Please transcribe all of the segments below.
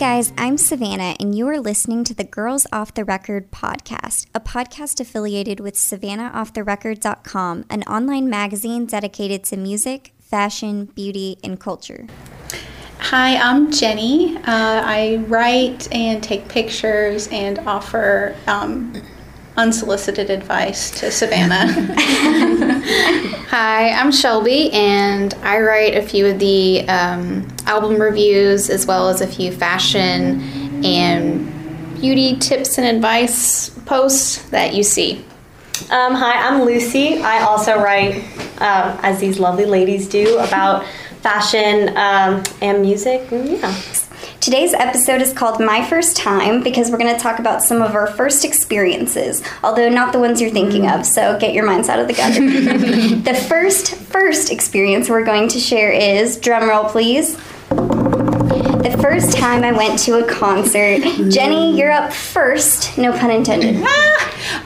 guys, I'm Savannah, and you are listening to the Girls Off the Record podcast, a podcast affiliated with SavannahOffTheRecord.com, an online magazine dedicated to music, fashion, beauty, and culture. Hi, I'm Jennie. Uh, I write and take pictures and offer um, unsolicited advice to Savannah. Hi, I'm Shelby, and I write a few of the um, album reviews as well as a few fashion and beauty tips and advice posts that you see. Um, hi, I'm Lucy. I also write, um, as these lovely ladies do, about fashion um, and music. And yeah. Today's episode is called My First Time because we're going to talk about some of our first experiences, although not the ones you're thinking of, so get your minds out of the gutter. the first, first experience we're going to share is, drumroll please, the first time I went to a concert. Jennie, you're up first, no pun intended.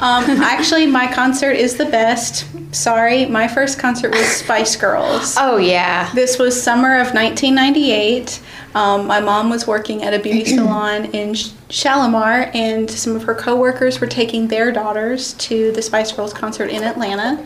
um, actually, my concert is the best. Sorry, my first concert was Spice Girls. Oh, yeah. This was summer of 1998. Um, my mom was working at a beauty salon in Shalimar, and some of her coworkers were taking their daughters to the Spice Girls concert in Atlanta.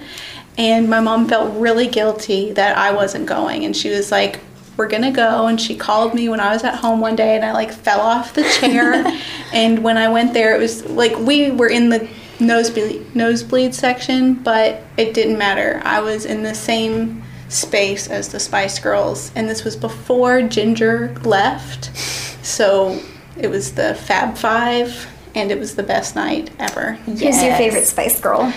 And my mom felt really guilty that I wasn't going, and she was like, "We're gonna go." And she called me when I was at home one day, and I like fell off the chair. and when I went there, it was like we were in the nosebleed nosebleed section, but it didn't matter. I was in the same space as the Spice Girls, and this was before Ginger left. So it was the Fab Five, and it was the best night ever. Who's your favorite Spice Girl?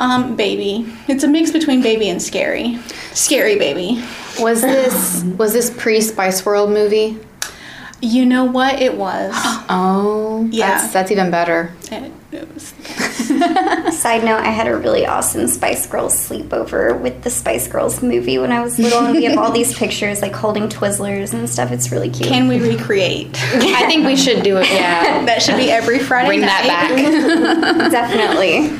Um, baby. It's a mix between baby and scary. Scary baby. Was this was this pre Spice World movie? You know what it was? Oh, Yeah. That's, that's even better. it, it was Side note, I had a really awesome Spice Girls sleepover with the Spice Girls movie when I was little, and we have all these pictures like holding Twizzlers and stuff. It's really cute. Can we recreate? I think we should do it. Yeah, that should be every Friday bring night. that back. Definitely.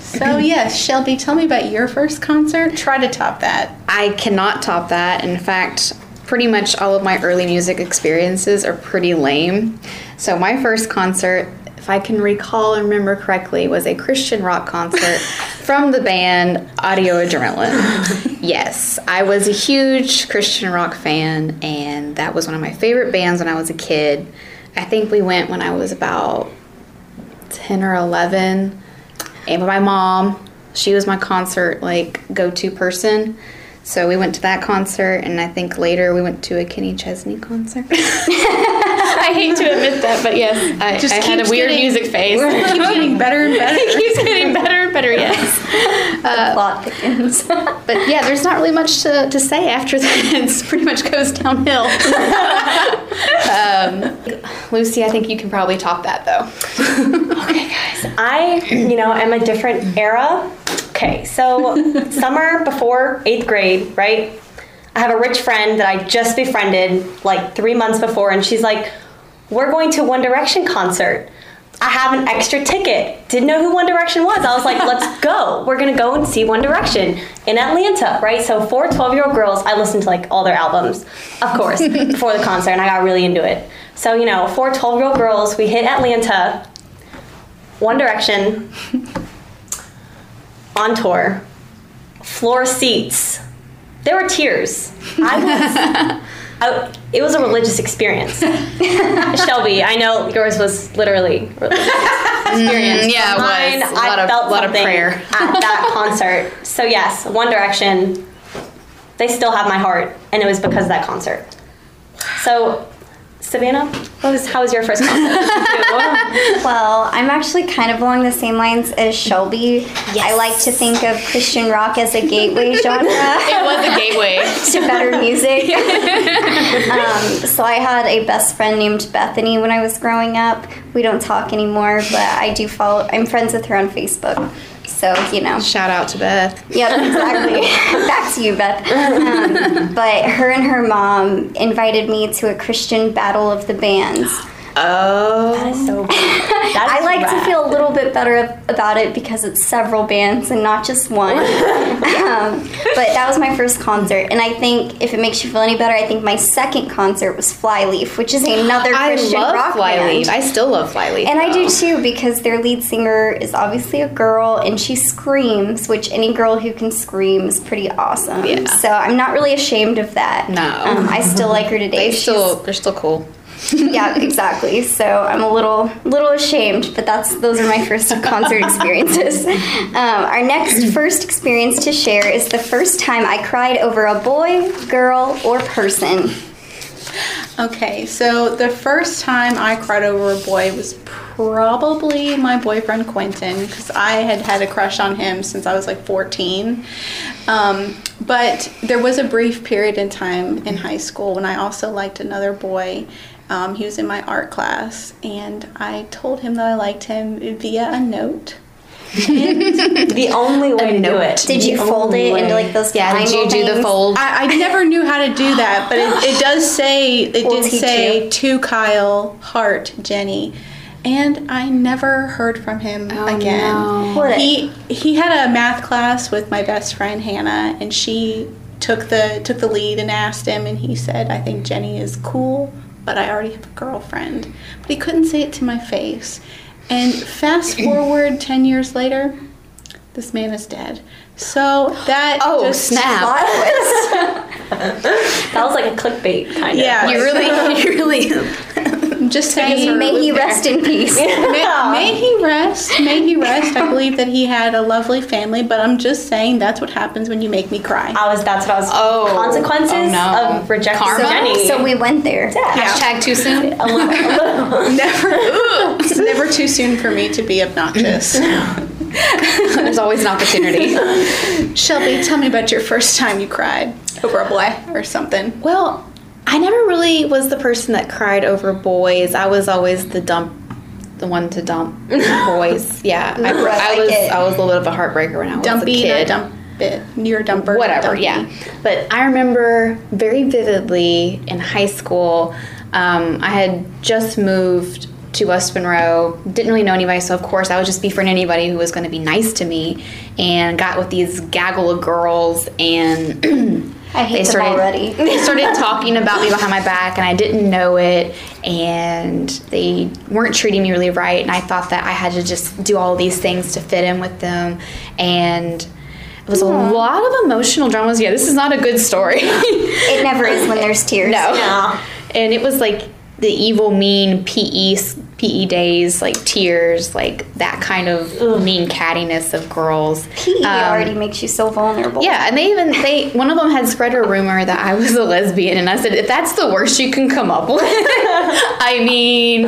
So yes, Shelby, tell me about your first concert. Try to top that. I cannot top that. In fact, pretty much all of my early music experiences are pretty lame. So my first concert, if I can recall and remember correctly, was a Christian rock concert from the band Audio Adrenaline. yes, I was a huge Christian rock fan, and that was one of my favorite bands when I was a kid. I think we went when I was about 10 or 11 and my mom she was my concert like go-to person so we went to that concert and i think later we went to a kenny chesney concert i hate to admit that but yes i, Just I had a weird getting- music phase It Keeps getting better and better. it keeps getting better and better yes The plot thickens. but yeah there's not really much to, to say after that it pretty much goes downhill um, lucy i think you can probably top that though Okay, guys. I, you know, am a different era. Okay, so summer before eighth grade, right? I have a rich friend that I just befriended like three months before, and she's like, We're going to One Direction concert. I have an extra ticket. Didn't know who One Direction was. I was like, let's go. We're gonna go and see One Direction in Atlanta, right? So four 12 year old girls, I listened to like all their albums, of course, before the concert, and I got really into it. So, you know, four 12 year old girls, we hit Atlanta, One Direction, on tour, floor seats. There were tears. I was. I, it was a religious experience. Shelby, I know yours was literally religious mm, experience. yeah, it was. A lot I of- felt lot of prayer. at that concert. So yes, One Direction. They still have my heart, and it was because of that concert. So, Savannah, what was, how was your first concert? Well, I'm actually kind of along the same lines as Shelby. I like to think of Christian rock as a gateway genre it was a gateway to better music. um, so I had a best friend named Bethany when I was growing up. We don't talk anymore, but I do follow. I'm friends with her on Facebook. So you know. shout out to beth Yep, exactly. Back to you, Beth. Um, but her and her mom invited me to a Christian battle of the bands. Oh. That is so. That I is like to feel a little bit better about it because it's several bands and not just one. um, but that was my first concert, and I think if it makes you feel any better, I think my second concert was Flyleaf, which is another Christian rock Flyleaf. band. I still love Flyleaf. and I do too because their lead singer is obviously a girl and she screams, which any girl who can scream is pretty awesome. Yeah. So I'm not really ashamed of that. No. Um, I still like her today. They still, they're still cool. Yeah, exactly. So I'm a little little ashamed, but that's those are my first concert experiences. Um, our next first experience to share is the first time I cried over a boy, girl, or person. Okay, so the first time I cried over a boy was probably my boyfriend Quentin because I had had a crush on him since I was like 14. Um, but there was a brief period in time in high school when I also liked another boy. Um, he was in my art class, and I told him that I liked him via a note. the only way to do it. Did you The fold it way. into like those? Yeah, did you triangle do the fold? I, I never knew how to do that, but it, it does say it We'll did say you. to Kyle Hart Jennie, and I never heard from him again. no. He he had a math class with my best friend Hannah, and she took the took the lead and asked him, and he said, "I think Jennie is cool, but I already have a girlfriend." But he couldn't say it to my face. And fast forward ten years later, this man is dead. So that Oh, just snap. That was like a clickbait kind of. Yeah. You really, you really. I'm just saying. May he rest in peace. May, may he rest. May he rest. I believe that he had a lovely family, but I'm just saying that's what happens when you make me cry. I was. That's what I was. Oh. Consequences Oh, no. of rejecting Karma? Jennie. So we went there. Hashtag too soon. Never, it's never too soon for me to be obnoxious. There's always an opportunity. Shelby, tell me about your first time you cried over a boy or something. Well, I never really was the person that cried over boys. I was always the dump, the one to dump boys. Yeah, I, I like was. it. I was a little bit of a heartbreaker when I was Dumpy, a kid. dump it. You're a dumper. whatever dumpy. yeah but i remember very vividly in high school um, i had just moved to west monroe didn't really know anybody so of course i would just befriend anybody who was going to be nice to me and got with these gaggle of girls and I hate they started already. they started talking about me behind my back and I didn't know it and they weren't treating me really right and I thought that I had to just do all these things to fit in with them and it was a lot of emotional dramas. Yeah, this is not a good story. It never is when there's tears. no. No. And it was like the evil, mean PE PE days, like tears, like that kind of mean cattiness of girls. PE Um, already makes you so vulnerable. yeah, and they even they one of them had spread a rumor that I was a lesbian, and I said, if that's the worst you can come up with, I mean, You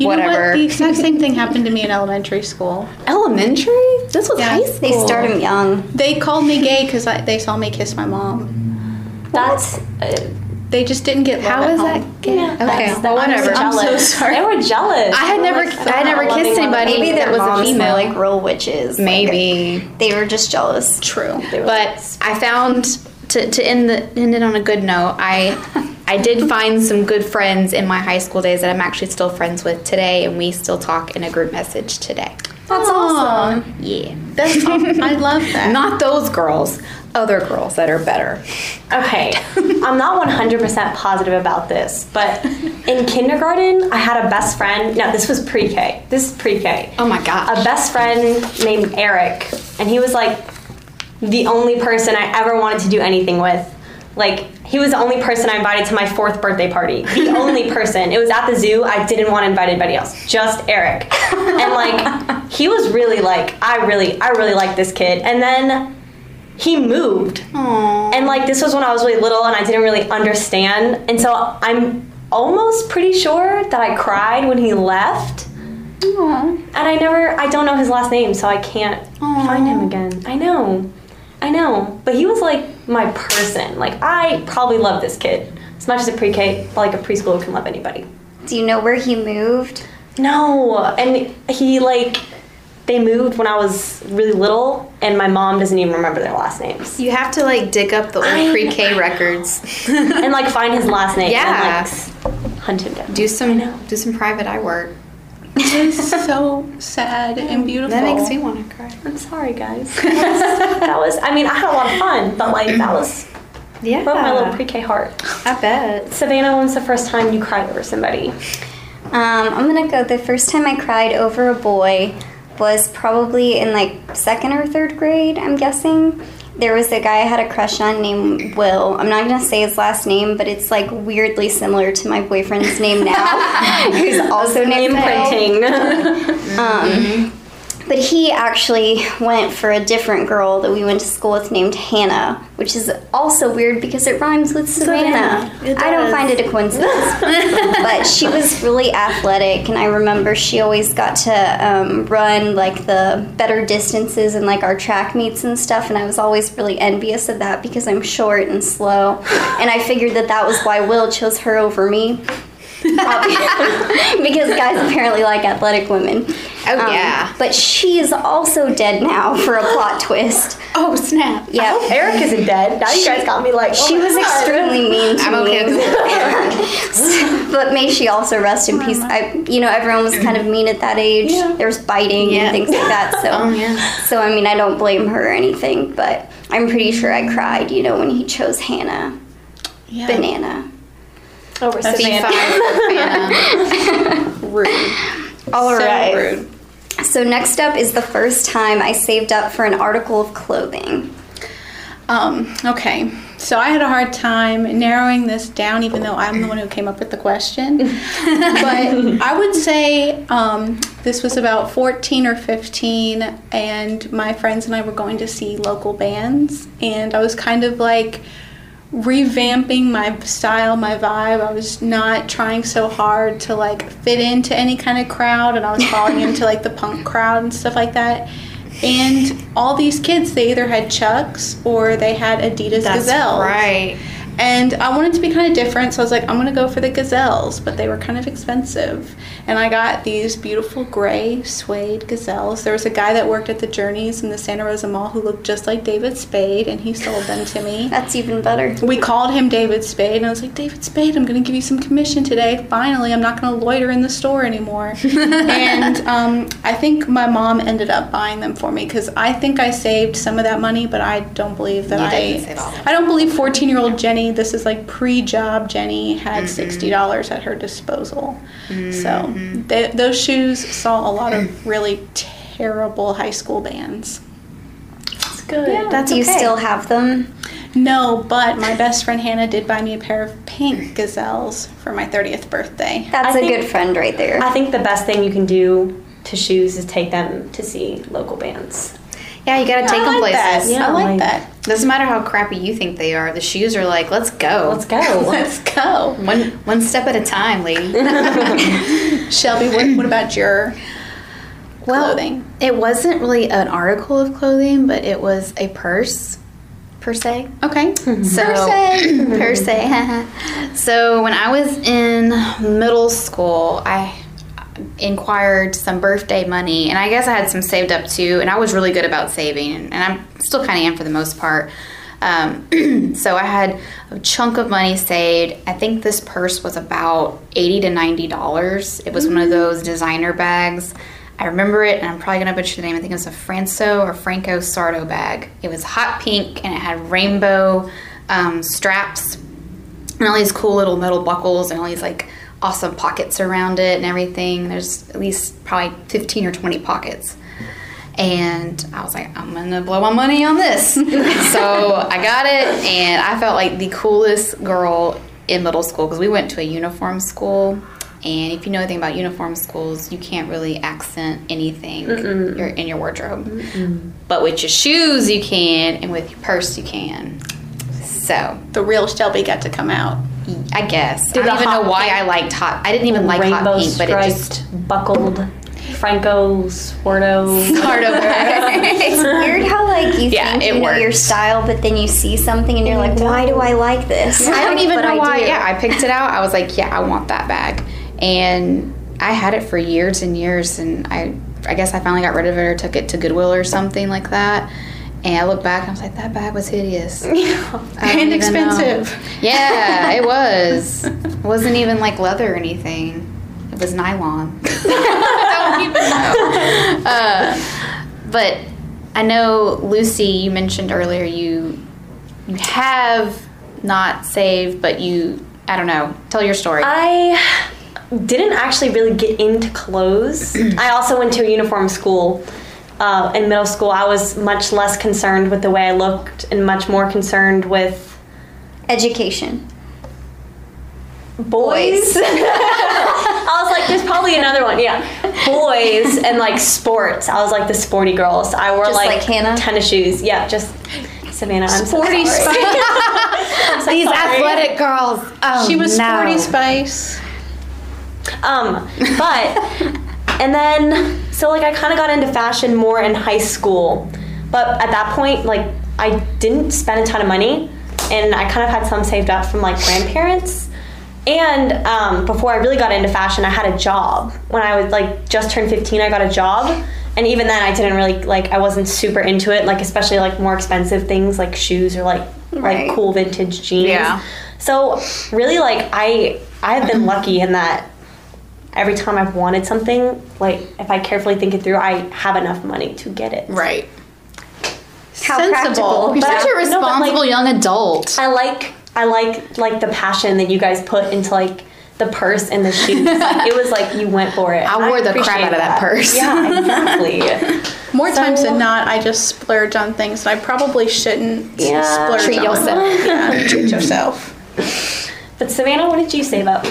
know whatever. what? The exact same thing happened to me in elementary school. Elementary? This was Yeah. high school. They start them young. They called me gay because they saw me kiss my mom. That's. Uh, They just didn't get love How at is home. that? Gay? yeah, okay, that's- well, I'm whatever. I'm so sorry. They were jealous. I had never- like, I had never oh, kissed anybody Maybe that was a moms were female. like real witches. Like, Maybe. they were just jealous. True. They were but I found to, to end the end it on a good note. I I did find some good friends in my high school days that I'm actually still friends with today, and we still talk in a group message today. That's awesome. Yeah, That's aw- I love that. not those girls, other girls that are better. Okay, I'm not 100% positive about this, but in kindergarten, I had a best friend. No, this was pre K. This is pre K. Oh my God. A best friend named Eric, and he was like the only person I ever wanted to do anything with. Like, he was the only person I invited to my fourth birthday party. The only person. It was at the zoo. I didn't want to invite anybody else. Just Eric. And like, he was really like, I really, I really like this kid. And then he moved. Aww. And like this was when I was really little and I didn't really understand. And so I'm almost pretty sure that I cried when he left. Aww. And I never I don't know his last name, so I can't find him again. I know. I know. But he was like my person. Like I probably love this kid. As much as a pre-K, like a preschooler can love anybody. Do you know where he moved? No. And he like they moved when I was really little and my mom doesn't even remember their last names. You have to like dig up the old pre-K records. and like find his last name. Yeah. And, like, down. Do some do some private eye work. It's so sad and beautiful. That makes me want to cry. I'm sorry, guys. That was, that was- I mean, I had a lot of fun, but like that was Yeah, broke my little pre-K heart. I bet. Savannah, when's the first time you cried over somebody? Um, I'm gonna go. The first time I cried over a boy was probably in like second or third grade. I'm guessing. There was a guy I had a crush on named Will. I'm not gonna say his last name, but it's like weirdly similar to my boyfriend's name now, who's also named Will. Imprinting. Um, but he actually went for a different girl that we went to school with named Hannah, which is also weird because it rhymes with Savannah. I don't find it a coincidence. but she was really athletic, and I remember she always got to um, run like the better distances and like our track meets and stuff, and I was always really envious of that because I'm short and slow, and I figured that that was why Will chose her over me. because guys apparently like athletic women. Um, Oh, yeah. But she is also dead now for a plot twist. Oh snap! Yeah. Eric isn't dead. Now you guys got me like. oh She my was God. extremely mean to I'm me. okay but may she also rest in peace. I, you know, everyone was kind of mean at that age. Yeah. There was biting Yeah. and things like that. So, Oh, yeah. so I mean, I don't blame her or anything, but I'm pretty sure I cried. You know, when he chose Hannah Yeah. Banana. Over C Savannah. five. Rude. All so right. rude. So next up is the first time I saved up for an article of clothing. Um, okay, so I had a hard time narrowing this down, even though I'm the one who came up with the question. but I would say um, this was about 14 or 15, and my friends and I were going to see local bands, and I was kind of like revamping my style, my vibe. I was not trying so hard to like fit into any kind of crowd, and I was falling into like the punk crowd and stuff like that. And all these kids, they either had Chucks or they had Adidas That's Gazelles. right. And I wanted to be kind of different, so I was like, I'm gonna go for the gazelles, but they were kind of expensive. And I got these beautiful gray suede gazelles. There was a guy that worked at the Journeys in the Santa Rosa Mall who looked just like David Spade, and he sold them to me. That's even better. We called him David Spade, and I was like, David Spade, I'm going to give you some commission today. Finally, I'm not going to loiter in the store anymore. and um, I think my mom ended up buying them for me because I think I saved some of that money, but I don't believe that You I. didn't save all. I don't believe 14 year old Jennie, this is like pre job Jennie, had mm-hmm. $60 at her disposal. So mm-hmm. th- those shoes saw a lot of mm. really terrible high school bands. That's good. That's Do you still have them? No, but my best friend Hannah did buy me a pair of pink gazelles for my 30th birthday. That's I a think- good friend right there. I think the best thing you can do to shoes is take them to see local bands. Yeah, you gotta take I them like that. places. Yeah, I like, like- that. Doesn't matter how crappy you think they are. The shoes are like, let's go. Let's go. Let's go. One one step at a time, lady. Shelby, what, what about your Well, clothing? It wasn't really an article of clothing, but it was a purse, per se. Okay. Mhm. So, Per se. per se. so when I was in middle school, I inquired some birthday money, and I guess I had some saved up too. And I was really good about saving, and I'm still kind of am for the most part. Um, so I had a chunk of money saved. I think this purse was about eighty to ninety dollars. It was one of those designer bags. I remember it, and I'm probably gonna butcher the name. I think it was a Franco or Franco Sarto bag. It was hot pink, and it had rainbow um, straps and all these cool little metal buckles and all these like awesome pockets around it and everything. There's at least probably 15 or 20 pockets. And I was like, I'm gonna blow my money on this. so I got it, and I felt like the coolest girl in middle school because we went to a uniform school. And if you know anything about uniform schools, you can't really accent anything your, in your wardrobe. But with your shoes, you can, and with your purse, you can. So The real Shelby got to come out. I guess. Did I don't even know why I liked hot. I didn't even like hot pink, but it just buckled Franco Sarto. hard it's weird how like you Yeah, think it you know your style, but then you see something and you're like, mm-hmm. why do I like this? I don't even know I why. do. Yeah, I picked it out. I was like, yeah, I want that bag, and I had it for years and years, and I, I guess I finally got rid of it or took it to Goodwill or something like that. And I look back and I was like, that bag was hideous. And even know. expensive. Yeah, it was. It wasn't even like leather or anything. It was nylon. I don't even know. Uh, but I know Lucy. You mentioned earlier you you have not saved, but you I don't know. Tell your story. I didn't actually really get into clothes. I also went to a uniform school. Uh, in middle school, I was much less concerned with the way I looked and much more concerned with Education. boys. I was like, there's probably another one. Yeah, boys and like sports. I was like the sporty girls. I wore Just like, like Hannah? tennis shoes. Yeah, just Savannah. I'm Sporty so sorry. I'm so These sorry. athletic girls. Oh, She was no. Sporty Spice. Um, but and then so like I kind of got into fashion more in high school, but at that point like I didn't spend a ton of money, and I kind of had some saved up from like grandparents. And um, before I really got into fashion, I had a job. When I was like just turned 15, I got a job. And even then, I didn't really like. I wasn't super into it. Like especially like more expensive things like shoes or like Right. like cool vintage jeans. Yeah. So really, like I I have been lucky in that every time I've wanted something, like if I carefully think it through, I have enough money to get it. Right. How Sensible. practical. You're such a No, responsible like- young adult. I like I like like the passion that you guys put into like the purse and the shoes. It was like you went for it. I wore the crap out of that purse. Yeah, exactly. More So- times than not, I just splurge on things that I probably shouldn't Yeah. splurge Treat on. yourself. Yeah, treat yourself. but Savannah, what did you save up?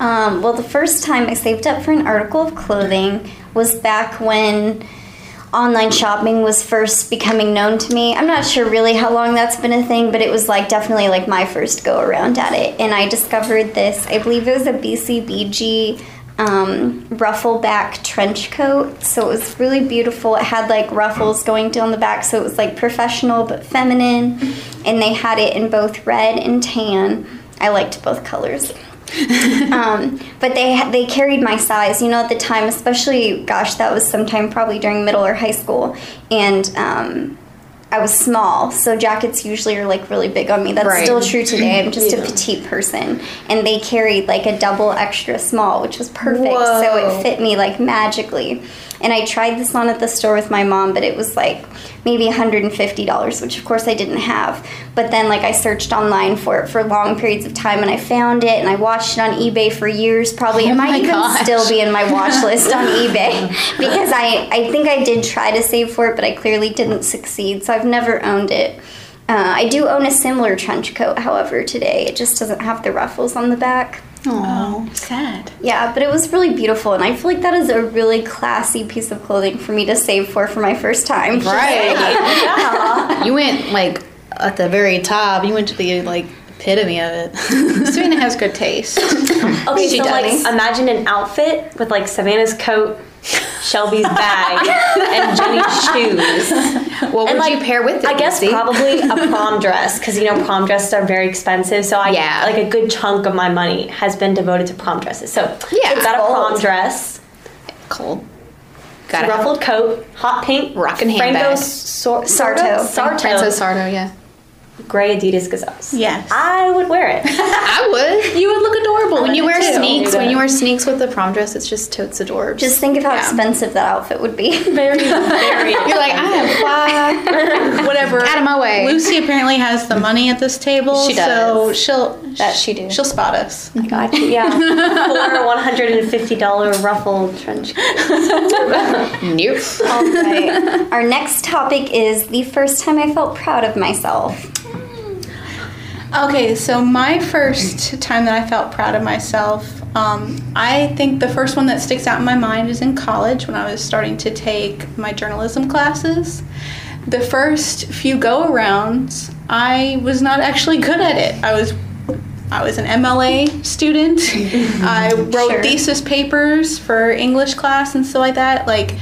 Um, well, the first time I saved up for an article of clothing was back when online shopping was first becoming known to me. I'm not sure really how long that's been a thing, but it was like definitely like my first go around at it. And I discovered this, I believe it was a BCBG um, ruffle back trench coat. So it was really beautiful. It had like ruffles going down the back, so it was like professional but feminine. And they had it in both red and tan. I liked both colors um, but they they carried my size, you know, at the time, especially, gosh, that was sometime probably during middle or high school, and um, I was small, so jackets usually are like really big on me. That's Right. still true today. I'm just Yeah. a petite person, and they carried like a double extra small, which was perfect. So it fit me like magically. And I tried this on at the store with my mom, but it was like maybe $150, which of course I didn't have. But then like I searched online for it for long periods of time and I found it and I watched it on eBay for years. Probably it Oh might even gosh. still be in my watch list on eBay because I, I think I did try to save for it, but I clearly didn't succeed. So I've never owned it. Uh, I do own a similar trench coat, however, today. It just doesn't have the ruffles on the back. Oh, sad. Yeah, but it was really beautiful, and I feel like that is a really classy piece of clothing for me to save for for my first time. Right. You went like at the very top. You went to the like epitome of it. Savannah has good taste. Okay, She so like does. imagine an outfit with like Savannah's coat, Shelby's bag, and Jennie's shoes. what And would you pair with it? I guess Lucy? probably a prom dress because you know prom dresses are very expensive. So I Yeah. like a good chunk of my money has been devoted to prom dresses. So Yeah. I've got a prom dress, cold. Got a ruffled coat, hot pink, Rockin' Franco handbag. Sor- Sarto. Sarto, Francis Sarto, yeah. Gray Adidas gazelles. Yes. I would wear it. I would. You would look adorable When you wear too. sneaks, when you wear sneaks with the prom dress, it's just totes adorable. Just think of how Yeah. expensive that outfit would be. very, very. You're like, I am fly. Whatever. Out of my way. Lucy apparently has the money at this table, She so does. she'll That she do. she'll spot us. Got you, yeah. For one hundred and fifty dollar ruffled trench coat. Nope. All right. Our next topic is the first time I felt proud of myself. Okay, so my first time that I felt proud of myself, um, I think the first one that sticks out in my mind is in college when I was starting to take my journalism classes. The first few go arounds, I was not actually good at it. I was I was an MLA student. I wrote Sure. thesis papers for English class and stuff like that, like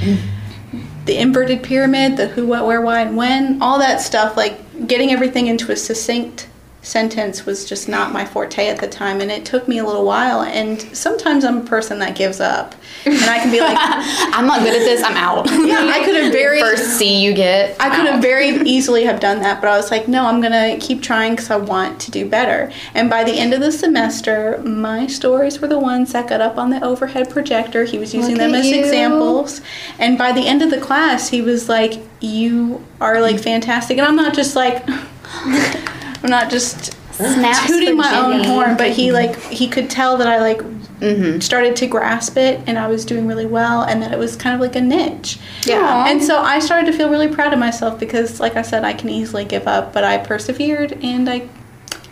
the inverted pyramid, the who, what, where, why, and when, all that stuff, like getting everything into a succinct sentence was just not my forte at the time, and it took me a little while. And sometimes I'm a person that gives up, and I can be like, I'm not good at this. I'm out. yeah, I could have very First C you get. I could have very easily have done that, but I was like, no, I'm gonna keep trying because I want to do better. And by the end of the semester, my stories were the ones that got up on the overhead projector. He was using Look them as you. examples. And by the end of the class, he was like, you are like mm. fantastic. And I'm not just like, I'm not just Snaps tooting for my own horn, but he mm-hmm. like he could tell that I like mm-hmm. started to grasp it and I was doing really well and that it was kind of like a niche. Yeah. And so I started to feel really proud of myself because like I said I can easily give up, but I persevered and I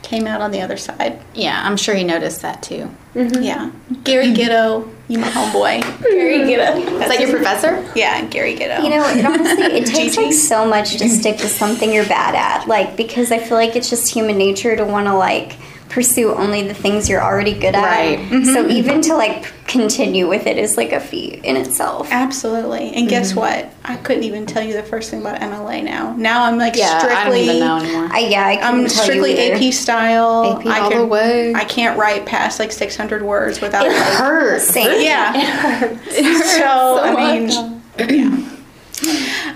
came out on the other side. Yeah, I'm sure he noticed that too. Mm-hmm. Yeah. Gary Gitto, you my homeboy. Gary good. Is that your professor? Yeah, Gary Gitto. You know, it honestly it takes like so much to stick to something you're bad at. Like because I feel like it's just human nature to want to like pursue only the things you're already good at. Right. So even to like continue with it is like a feat in itself. Absolutely. And guess what? I couldn't even tell you the first thing about MLA now. Now I'm like Yeah, strictly I don't even know anymore. I yeah, I I'm strictly. AP style. AP I all can, the way. I can't write past like 600 words without It like, hurts. Same. Yeah. So, so I mean, yeah.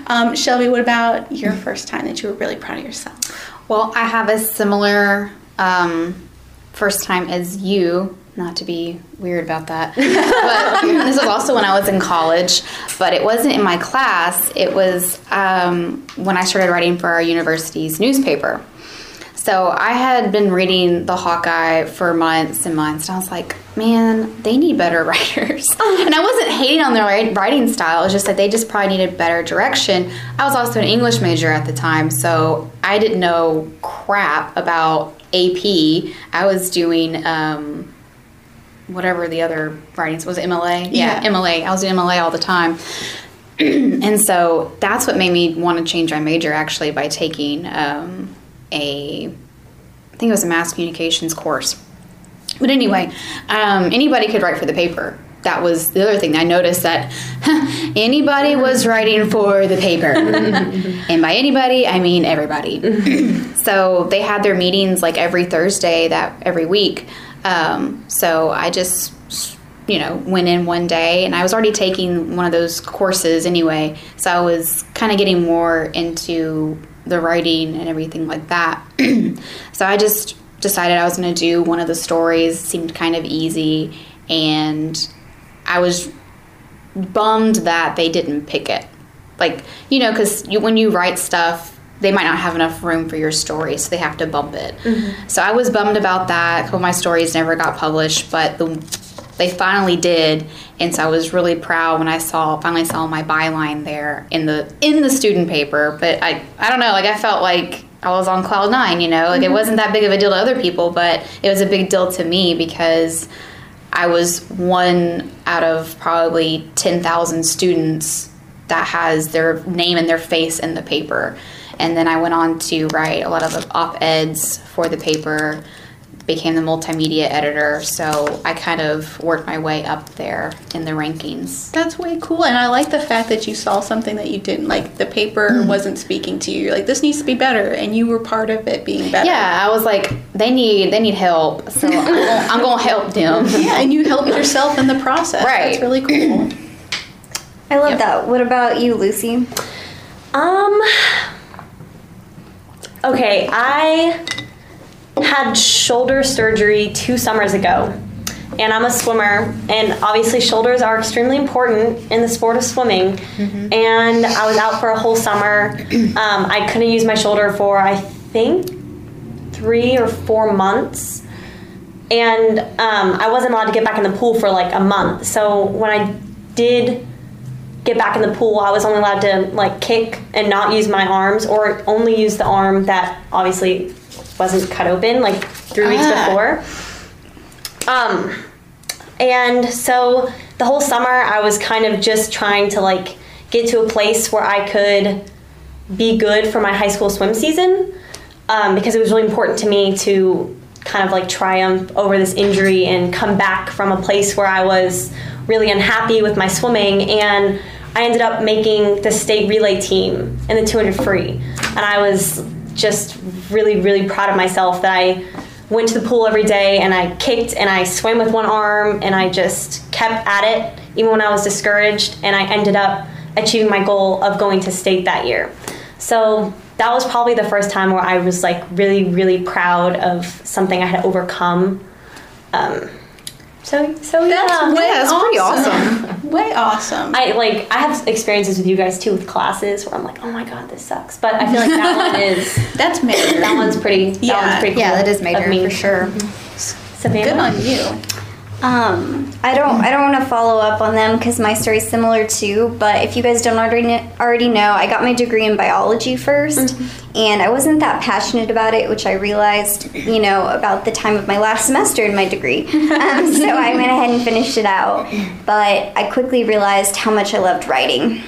Um, Shelby, what about your first time that you were really proud of yourself? Well, I have a similar um, first time as you. Not to be weird about that, but this was also when I was in college. But it wasn't in my class. It was um, when I started writing for our university's newspaper. So I had been reading the Hawkeye for months and months, and I was like, man, they need better writers. and I wasn't hating on their writing style, it was just that they just probably needed better direction. I was also an English major at the time, so I didn't know crap about AP. I was doing um, whatever the other writings was, MLA? Yeah. MLA. I was doing MLA all the time. and so that's what made me want to change my major actually by taking um, a I think it was a mass communications course. But anyway, um, anybody could write for the paper. That was the other thing. I noticed that anybody was writing for the paper. and by anybody, I mean everybody. so they had their meetings like every Thursday, that every week. Um, so I just, you know, went in one day and I was already taking one of those courses anyway. So I was kind of getting more into the writing and everything like that. so I just decided I was going to do one of the stories. It seemed kind of easy, and I was bummed that they didn't pick it. Like you know, because you, when you write stuff, they might not have enough room for your story, so they have to bump it. Mm-hmm. So I was bummed about that. A couple of my stories never got published, but the, they finally did, and so I was really proud when I saw finally saw my byline there in the in the student paper. But I I don't know, like I felt like I was on cloud nine, you know, like it mm-hmm. wasn't that big of a deal to other people, but it was a big deal to me because I was one out of probably 10,000 students that has their name and their face in the paper. And then I went on to write a lot of op eds for the paper, became the multimedia editor. So I kind of worked my way up there in the rankings. That's way cool. And I like the fact that you saw something that you didn't like. The paper wasn't speaking to you. You're like, this needs to be better. And you were part of it being better. Yeah, I was like, they need they need help, so I'm gonna, I'm gonna help them. Yeah, and you helped yourself in the process. Right. That's really cool. I love Yep. that. What about you, Lucy? Um. Okay, I had shoulder surgery two summers ago, and I'm a swimmer, and obviously shoulders are extremely important in the sport of swimming. And I was out for a whole summer. Um, I couldn't use my shoulder for I think three or four months, and um, I wasn't allowed to get back in the pool for like a month. So when I did get back in the pool, I was only allowed to like kick and not use my arms, or only use the arm that obviously wasn't cut open like three weeks Ah. before. Um, and so the whole summer I was kind of just trying to like get to a place where I could be good for my high school swim season um, because it was really important to me to kind of like triumph over this injury and come back from a place where I was really unhappy with my swimming and I ended up making the state relay team in the 200 free and I was just really, really proud of myself that I went to the pool every day and I kicked and I swam with one arm and I just kept at it even when I was discouraged and I ended up achieving my goal of going to state that year. So that was probably the first time where I was like really, really proud of something I had overcome. Um, so, so yeah. That's way Yeah, that's pretty awesome. way awesome. I like I have experiences with you guys too with classes where I'm like, oh my god, this sucks. But I feel like that one is That's major. that one's pretty. That Yeah. one's pretty cool Yeah, that is of major for sure. Savannah, Good on you. Um, I don't. I don't want to follow up on them because my story's similar too. But if you guys don't already already know, I got my degree in biology 1st and I wasn't that passionate about it, which I realized, you know, about the time of my last semester in my degree. Um, so I went ahead and finished it out. But I quickly realized how much I loved writing.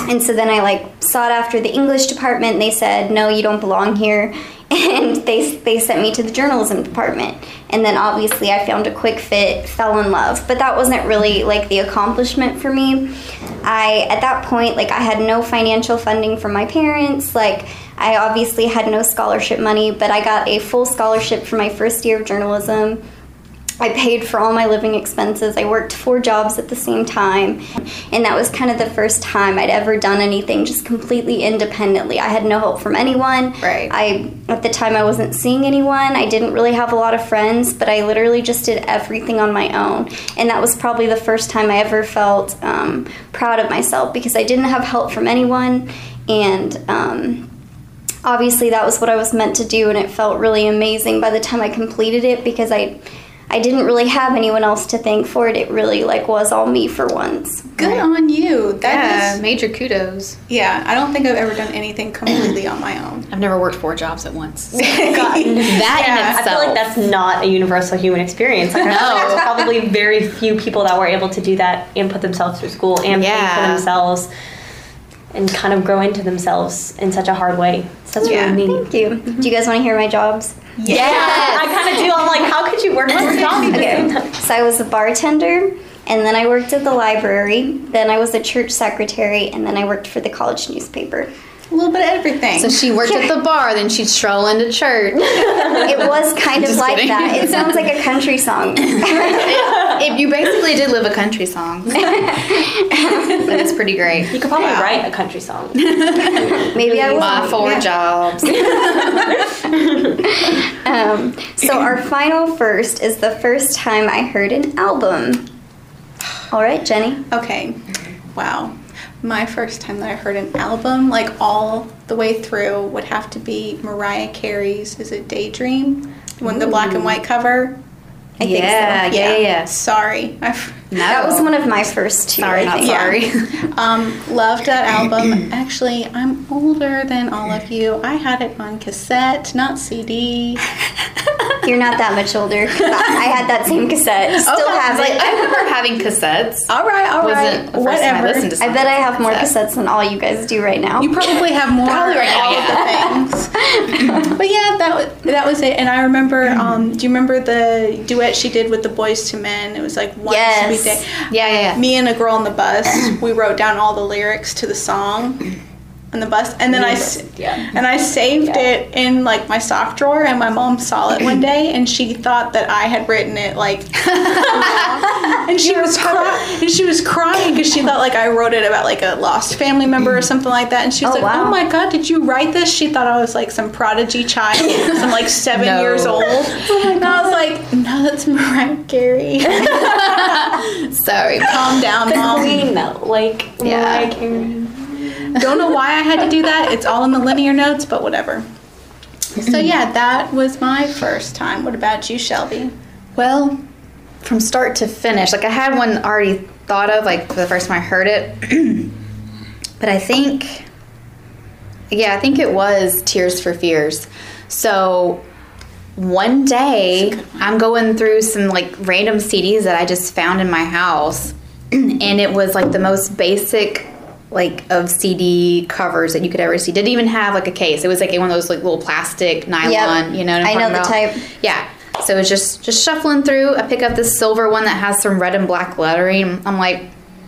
And so then I like sought after the English department. And they said, "No, you don't belong here," and they they sent me to the journalism department. And then obviously I found a quick fit, fell in love. But that wasn't really like the accomplishment for me. I at that point like I had no financial funding from my parents. Like I obviously had no scholarship money, but I got a full scholarship for my first year of journalism. I paid for all my living expenses. I worked four jobs at the same time. And that was kind of the first time I'd ever done anything just completely independently. I had no help from anyone. Right. I at the time I wasn't seeing anyone. I didn't really have a lot of friends, but I literally just did everything on my own. And that was probably the first time I ever felt um, proud of myself because I didn't have help from anyone. And um, obviously that was what I was meant to do and it felt really amazing by the time I completed it because I I didn't really have anyone else to thank for it. It really like was all me for once. Good on you. That Yeah, is- major kudos. yeah. I don't think I've ever done anything completely on my own. I've never worked four jobs at once. God. that in I feel like that's not a universal human experience. Like, I feel there's probably very few people that were able to do that and put themselves through school and pay for themselves and kind of grow into themselves in such a hard way. So that's Yeah. really neat. Thank you. Mm-hmm. Do you guys want to hear my jobs? yes. I kind of do. I'm like, how could you work four jobs at the same Okay. So I was a bartender and then I worked at the library, then I was a church secretary and then I worked for the college newspaper. A little bit of everything. So she worked at the bar, then she'd stroll into church. It was kind of like kidding. that. It sounds like a country song. if you basically did live a country song, but it's pretty great. You could probably write a country song. Maybe I My will. four jobs. Um, so our final first is the first time I heard an album. All right, Jennie. Okay. Wow. My first time that I heard an album, like all the way through, would have to be Mariah Carey's Is It Daydream? When the black and white cover. I think so. yeah, yeah, yeah, yeah. Sorry. I f- No. That was one of my first two. Sorry, not think. sorry. um, loved that album. Actually, I'm older than all of you. I had it on cassette, not CD. You're not that much older. I I had that same cassette. Still Oh, have like it. I remember having cassettes. All right, all right. Wasn't the first time I Whatever. listened to I bet I have more cassette. cassettes than all you guys do right now. You probably have more Probably right now, all of the things. but yeah, that was, that was it. And I remember. Um, do you remember the duet she did with the Boyz II Men? It was like one Yes. sweet day. Yeah, yeah, yeah. Me and a girl on the bus. we wrote down all the lyrics to the song on the bus, and then I Yeah. and I saved it in like my sock drawer. And my mom saw it one day, and she thought that I had written it like. and she was crying. And she was crying because she thought like I wrote it about like a lost family member or something like that. And she was Oh, like, oh wow. "Oh my god, did you write this?" She thought I was like some prodigy child, some like seven No. years old. Oh and I was like, "No, that's Mariah Carey. Sorry. Calm down, mom." Queen, though. Like, Yeah. Mariah Carey. Don't know why I had to do that. It's all in the linear notes, but whatever. So yeah, that was my first time. What about you, Shelby? Well, from start to finish, like I had one already thought of, like for the first time I heard it. but I think, yeah, I think it was Tears for Fears. So one day I'm going through some like random CDs that I just found in my house, and it was like the most basic like of CD covers that you could ever see. Didn't even have like a case. It was like one of those like little plastic nylon, you know. I know the about? type. Yeah. So it's just just shuffling through. I pick up this silver one that has some red and black lettering. I'm like,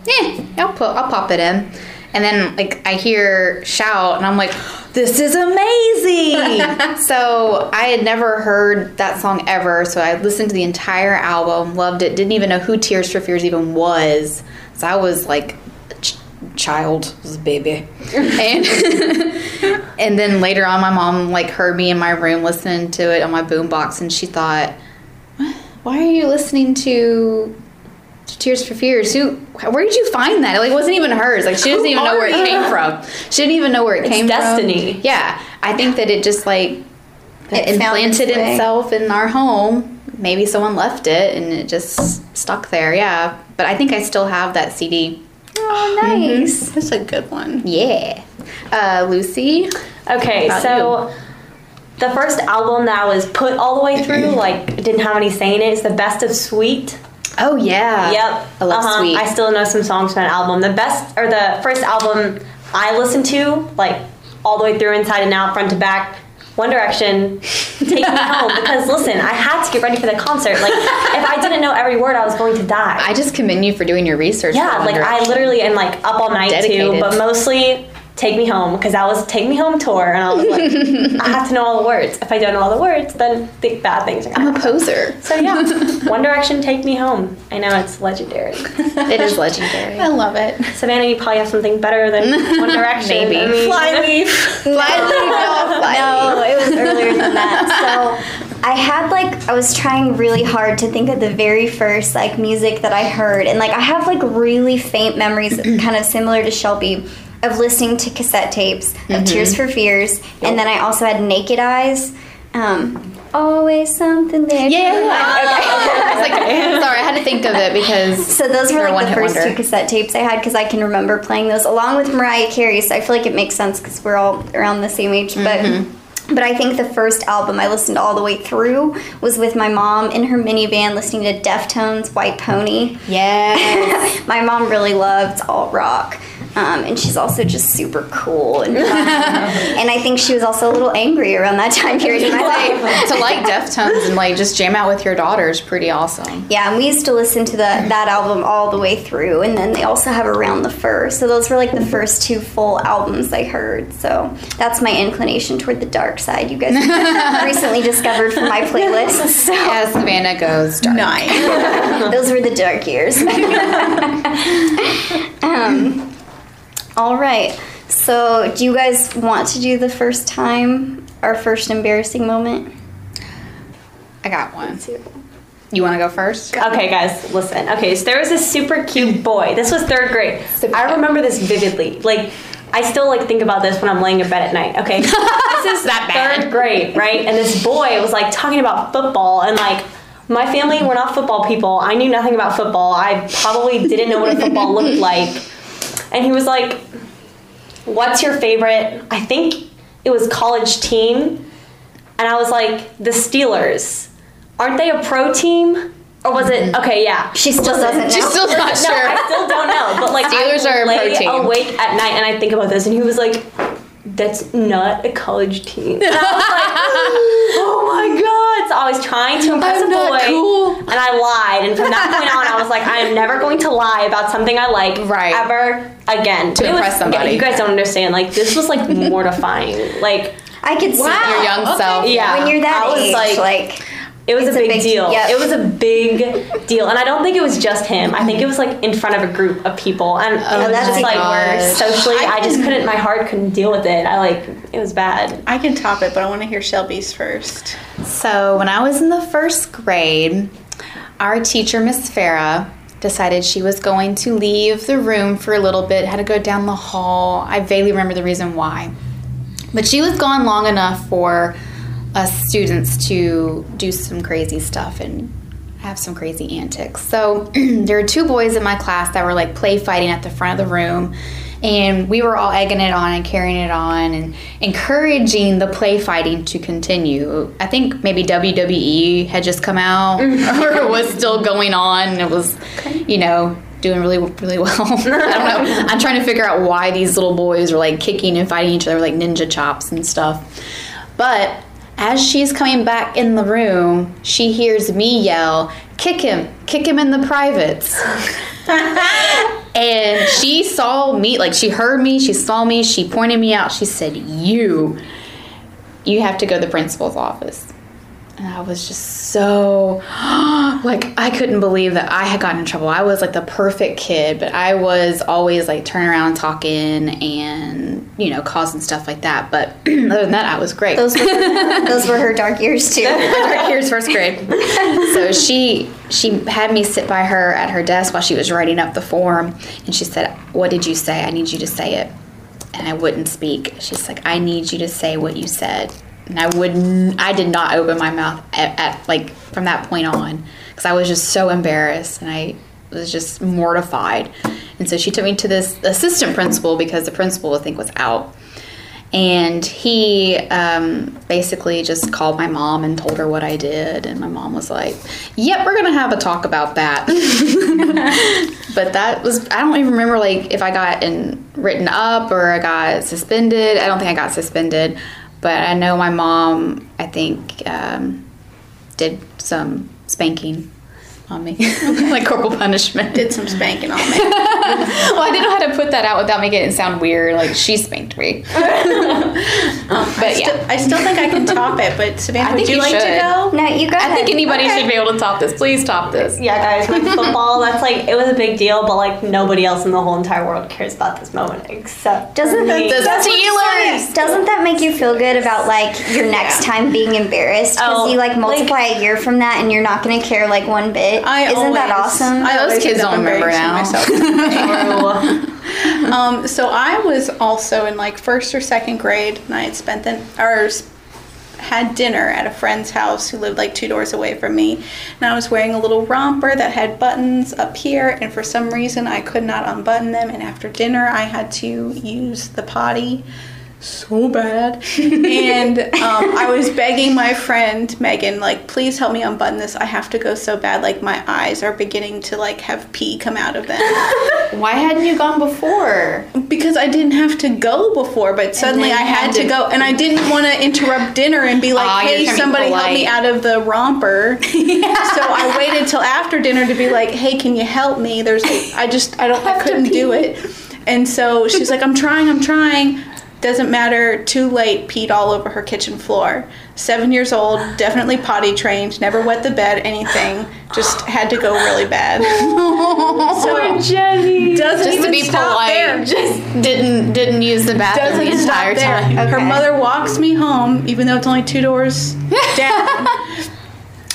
eh, I'll put I'll pop it in. And then like I hear shout and I'm like, this is amazing. so I had never heard that song ever. So I listened to the entire album, loved it, didn't even know who Tears for Fears even was. So I was like child, was a baby. and and then later on my mom like heard me in my room listening to it on my boombox and she thought, why are you listening to to Tears for Fears. Who? Where did you find that? Like, it wasn't even hers. Like, she doesn't even know where it came from. She didn't even know where it came from. Destiny. from. Yeah, I think that it just like It implanted its itself in our home. Maybe someone left it and it just stuck there. Yeah, but I think I still have that CD. Oh, nice. That's a good one. Yeah, uh, Lucy. Okay, About so the first album that I was put all the way through, like didn't have any say in it, is the Best of Sweet. Oh yeah. Yep. I love Uh-huh. Sweet. I still know some songs from that album. The best or the first album I listened to, like all the way through, inside and out, front to back. One Direction, take me home because listen, I had to get ready for the concert. Like, if I didn't know every word, I was going to die. I just commend you for doing your research. yeah, like I literally am like up all night Dedicated. too, but mostly take me home because that was take me home tour, and I was like, I have to know all the words. If I don't know all the words, then the bad things are gonna I'm a poser. So yeah, One Direction, take me home. I know it's legendary. It is legendary. I love it. Savannah, you probably have something better than One Direction. Maybe. I mean, Flyleaf. No, it was earlier than that. So I had like I was trying really hard to think of the very first like music that I heard, and like I have like really faint memories, kind of similar to Shelby, of listening to cassette tapes of Tears for Fears, and then I also had Naked Eyes. Um, always something there. Yeah. Okay. I like, sorry, I had to think of it because So those were like the first wonder. two cassette tapes I had because I can remember playing those along with Mariah Carey. So I feel like it makes sense because we're all around the same age. Mm-hmm. But but I think the first album I listened all the way through was with my mom in her minivan listening to Deftones, White Pony. Yeah. my mom really loved alt rock. Um, and she's also just super cool and and I think she was also a little angry around that time period in my life. to like Deftones and like just jam out with your daughter is pretty awesome. Yeah, and we used to listen to the, that album all the way through, and then they also have Around the Fur. So those were like the first two full albums I heard. So that's my inclination toward the dark side. You guys recently discovered from my playlist. So As Savannah goes dark. Nice. those were the dark years. um, all right. So do you guys want to do the first time, our first embarrassing moment? I got one. You want to go first? Okay, guys, listen. Okay, so there was this super cute mm. boy. This was third grade. I remember this vividly. Like, I still like think about this when I'm laying in bed at night. Okay, this is That bad. third grade, right? And this boy was like talking about football and like. My family were not football people. I knew nothing about football. I probably didn't know what a football looked like. And he was like, What's your favorite? I think it was college team. And I was like, The Steelers. Aren't they a pro team? Or was it mm-hmm. okay? Yeah, She still doesn't know. She's still not sure. no, sure. I still don't know. But like, Steelers I are a pro lay team. awake at night and I think about this, and he was like, "That's not a college team." And I was like, "Oh my god!" So I was trying to impress I'm a not boy, cool. and I lied. And from that point on, I was like, "I am never going to lie about something I like Right. ever again." To But it was- impress somebody. yeah, you guys don't understand. Like this was like mortifying. Like I could see Your that. young self. yeah, When you're that I was age, like, like it was a It's a big, big- deal. yep. It was a big deal, and I don't think it was just him. I think it was like in front of a group of people, and it oh, was that's just like worse. socially. I just couldn't. My heart couldn't deal with it. I like it was bad. I can top it, but I want to hear Shelby's first. So when I was in the first grade, our teacher, Miss Farah, decided she was going to leave the room for a little bit, had to go down the hall. I vaguely remember the reason why. But she was gone long enough for us students to do some crazy stuff and have some crazy antics. So there were two boys in my class that were like play fighting at the front of the room. And we were all egging it on and carrying it on and encouraging the play fighting to continue. I think maybe WWE had just come out mm. or was still going on. And it was, you know, doing really, really well. I don't know. I'm trying to figure out why these little boys were like kicking and fighting each other with like ninja chops and stuff. But as she's coming back in the room, she hears me yell, Kick him, kick him in the privates. and she saw me, like she heard me, she saw me, she pointed me out. She said, "You, you have to go to the principal's office." And I was just so like I couldn't believe that I had gotten in trouble. I was like the perfect kid, but I was always like turning around and talking and you know causing stuff like that. But other than that, I was great. Those were those were her dark years too. dark years, first grade. So she she had me sit by her at her desk while she was writing up the form, and she said, "What did you say? I need you to say it." And I wouldn't speak. She's like, "I need you to say what you said." And I wouldn't. I did not open my mouth at, at like from that point on because I was just so embarrassed and I was just mortified. And so she took me to this assistant principal because the principal I think was out and he um, basically just called my mom and told her what I did, and my mom was like, "Yep, we're gonna have a talk about that." but that was I don't even remember like if I got in written up or I got suspended. I don't think I got suspended, but I know my mom I think um, did some spanking on me, like corporal punishment. Did some spanking on me. well, I didn't know how to put that out without making it sound weird. Like she spanked me. Um, but Still, yeah, I still think I can top it, but Savannah, I would you you like should. to go? No, you got I think anybody Okay. should be able to top this. Please top this. Yeah, guys, with football, that's like it was a big deal, but like nobody else in the whole entire world cares about this moment except Doesn't for that, me. The that's what Steelers! Doesn't that make you feel good about like your next time being embarrassed? Because Oh, you like like- multiply a year from that, and you're not going to care like one bit. I Isn't that awesome? I Those always kids don't remember now. Um, so I was also in like first or second grade, and I had spent the or had dinner at a friend's house who lived like two doors away from me, and I was wearing a little romper that had buttons up here, and for some reason I could not unbutton them, and after dinner I had to use the potty so bad. and um, I was begging my friend Megan, like, please help me unbutton this. I have to go so bad. Like, my eyes are beginning to like have pee come out of them Why hadn't you gone before? because I didn't have to go before, but suddenly I had had to to- go, and I didn't want to interrupt dinner and be like, you're "Hey, trying to be somebody help me out of the romper." So I waited till after dinner to be like, "Hey, can you help me?" There's, I just, I don't, I couldn't do it, and so she's like, "I'm trying, I'm trying." Doesn't matter. Too late. Peed all over her kitchen floor. Seven years old, definitely potty trained. Never wet the bed. Anything. Just had to go really bad. so Jennie. doesn't Just even to be stop polite, there. just didn't didn't use the bathroom doesn't the entire there. time. Her mother walks me home, even though it's only two doors down,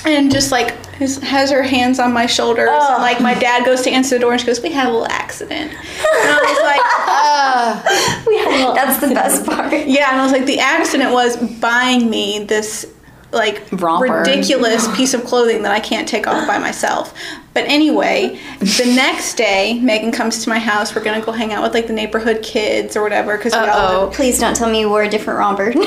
and just like has, has her hands on my shoulders. Ugh. And, like my oh. dad goes to answer the door and she goes, "We had a little accident." And I was like, uh. We had a little That's the best part. "Yeah," and I was like, "The accident was buying me this." Like Romper. ridiculous piece of clothing that I can't take off by myself. But anyway, the next day, Megan comes to my house. We're gonna go hang out with like the neighborhood kids or whatever because we all live Uh-oh. Please don't tell me you wore a different romper.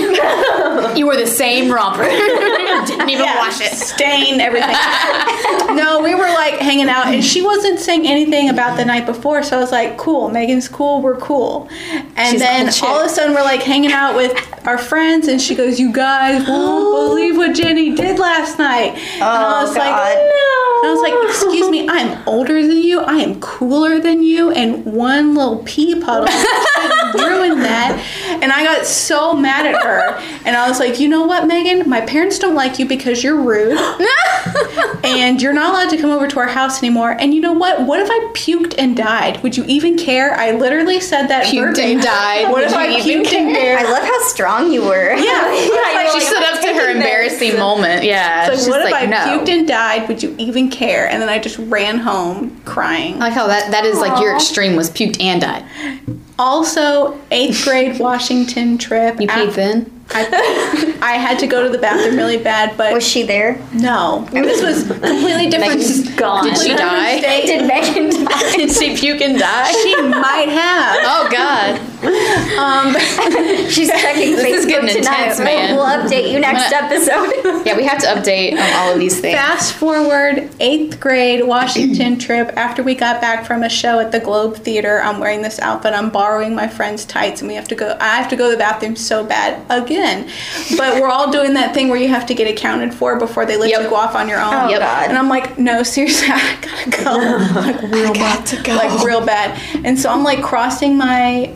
You wore the same romper. didn't even wash it. stain everything. no, we were like hanging out, and she wasn't saying anything about the night before. So I was like, "Cool, Megan's cool. We're cool." And She's then cool all of a sudden, we're like hanging out with our friends, and she goes, "You guys won't believe what Jennie did last night." and I Oh, was God. like, "No." And I was like, "Excuse me, I'm older than you. I am cooler than you, and one little pee puddle should ruin that." And I got so mad at her, and I was like, "You know what, Megan? My parents don't like you because you're rude." and you're not allowed to come over to our house anymore. And you know what? What if I puked and died? Would you even care? I literally said that. Puked verbatim. and died. What Would if you I even puked and care? I love how strong you were. Yeah. yeah She stood up to her embarrassing moment. Yeah. Like, she's what if like, I no. puked and died? Would you even care? And then I just ran home crying. I like how that, that is like your extreme was puked and died. Also, eighth grade Washington trip. You peed then? I, I had to go to the bathroom really bad, but Was she there? no, this was completely different. Megan's gone. Did she completely different die? state. Did Megan die? Did she puke and die? She might have. Oh God. Um, She's checking This Facebook is getting tonight. intense, We'll- man. We'll update you next episode. Yeah, we have to update on all of these things. Fast forward eighth grade Washington trip. After we got back from a show at the Globe Theater, I'm wearing this outfit. I'm borrowing my friend's tights, and we have to go. I have to go to the bathroom so bad again. But we're all doing that thing where you have to get accounted for before they let Yep. you go off on your own. Oh, Yep. God. And I'm like, no, seriously, I gotta go. Like real bad. Like real bad. And so I'm like crossing my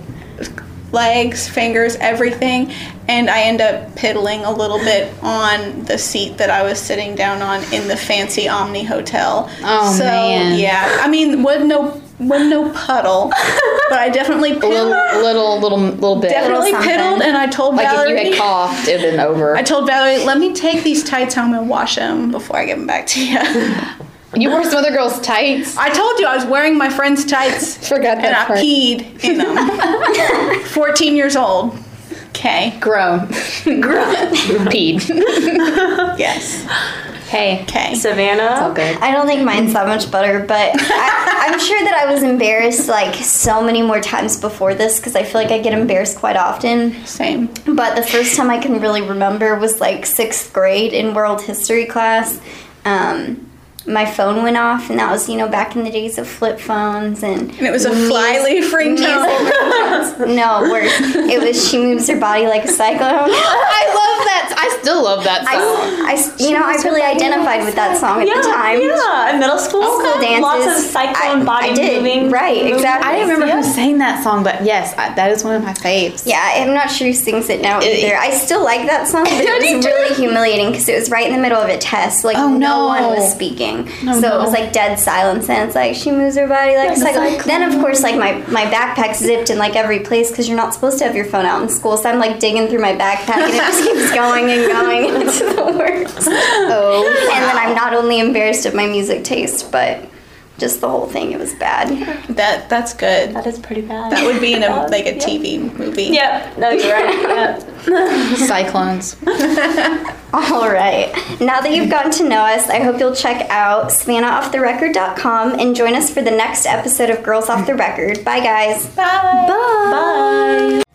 legs, fingers, everything, and I end up piddling a little bit on the seat that I was sitting down on in the fancy Omni Hotel. Oh, so, man. Yeah, I mean, was no was no puddle, but I definitely A little, piddled. little, little, little bit. Definitely something. piddled, and I told like Valerie. if you had coughed, it'd been over. I told Valerie, let me take these tights home and wash them before I give them back to you. you wore some other girl's tights. I told you I was wearing my friend's tights. Forgot that and that I part. peed in them. 14 years old. Okay. Grown. Grown. Peed. Yes. hey. Okay. Savannah. It's all good. I don't think mine's that much better, but I, I'm sure that I was embarrassed like so many more times before this because I feel like I get embarrassed quite often. Same. But the first time I can really remember was like sixth grade in world history class. Um, my phone went off, and that was, you know, back in the days of flip phones and. And it was a fly flyleaf ringtone. no, worse. It was She Moves Her Body Like a Cyclone. I love that. I still love that song. I, I- you know, I really identified with that song at yeah, the time. Yeah, in middle school. School dances. Lots of cyclone I- body I did. moving. Right, moving exactly. I didn't remember Yeah. who sang that song, but yes, I, that is one of my faves. Yeah, I'm not sure who sings it now either. I still like that song, but it was really humiliating because it was right in the middle of a test. Like Oh, no. no. one was speaking, Oh, so no. it was like dead silence. And it's like she moves her body like, a cyclone. Then of oh. course, like my my backpack's zipped in like every place because you're not supposed to have your phone out in school. So I'm like digging through my backpack and it just keeps going and going. It's the worst. Oh. And then I'm not only embarrassed of my music taste, but just the whole thing. It was bad. That that's good. That is pretty bad. That would be in a Yeah. like a Yeah. TV movie. Yep. No, you're right. Yep. Cyclones. All right. Now that you've gotten to know us, I hope you'll check out SavannahOffTheRecord.com and join us for the next episode of Girls Off the Record. Bye, guys. Bye. Bye. Bye.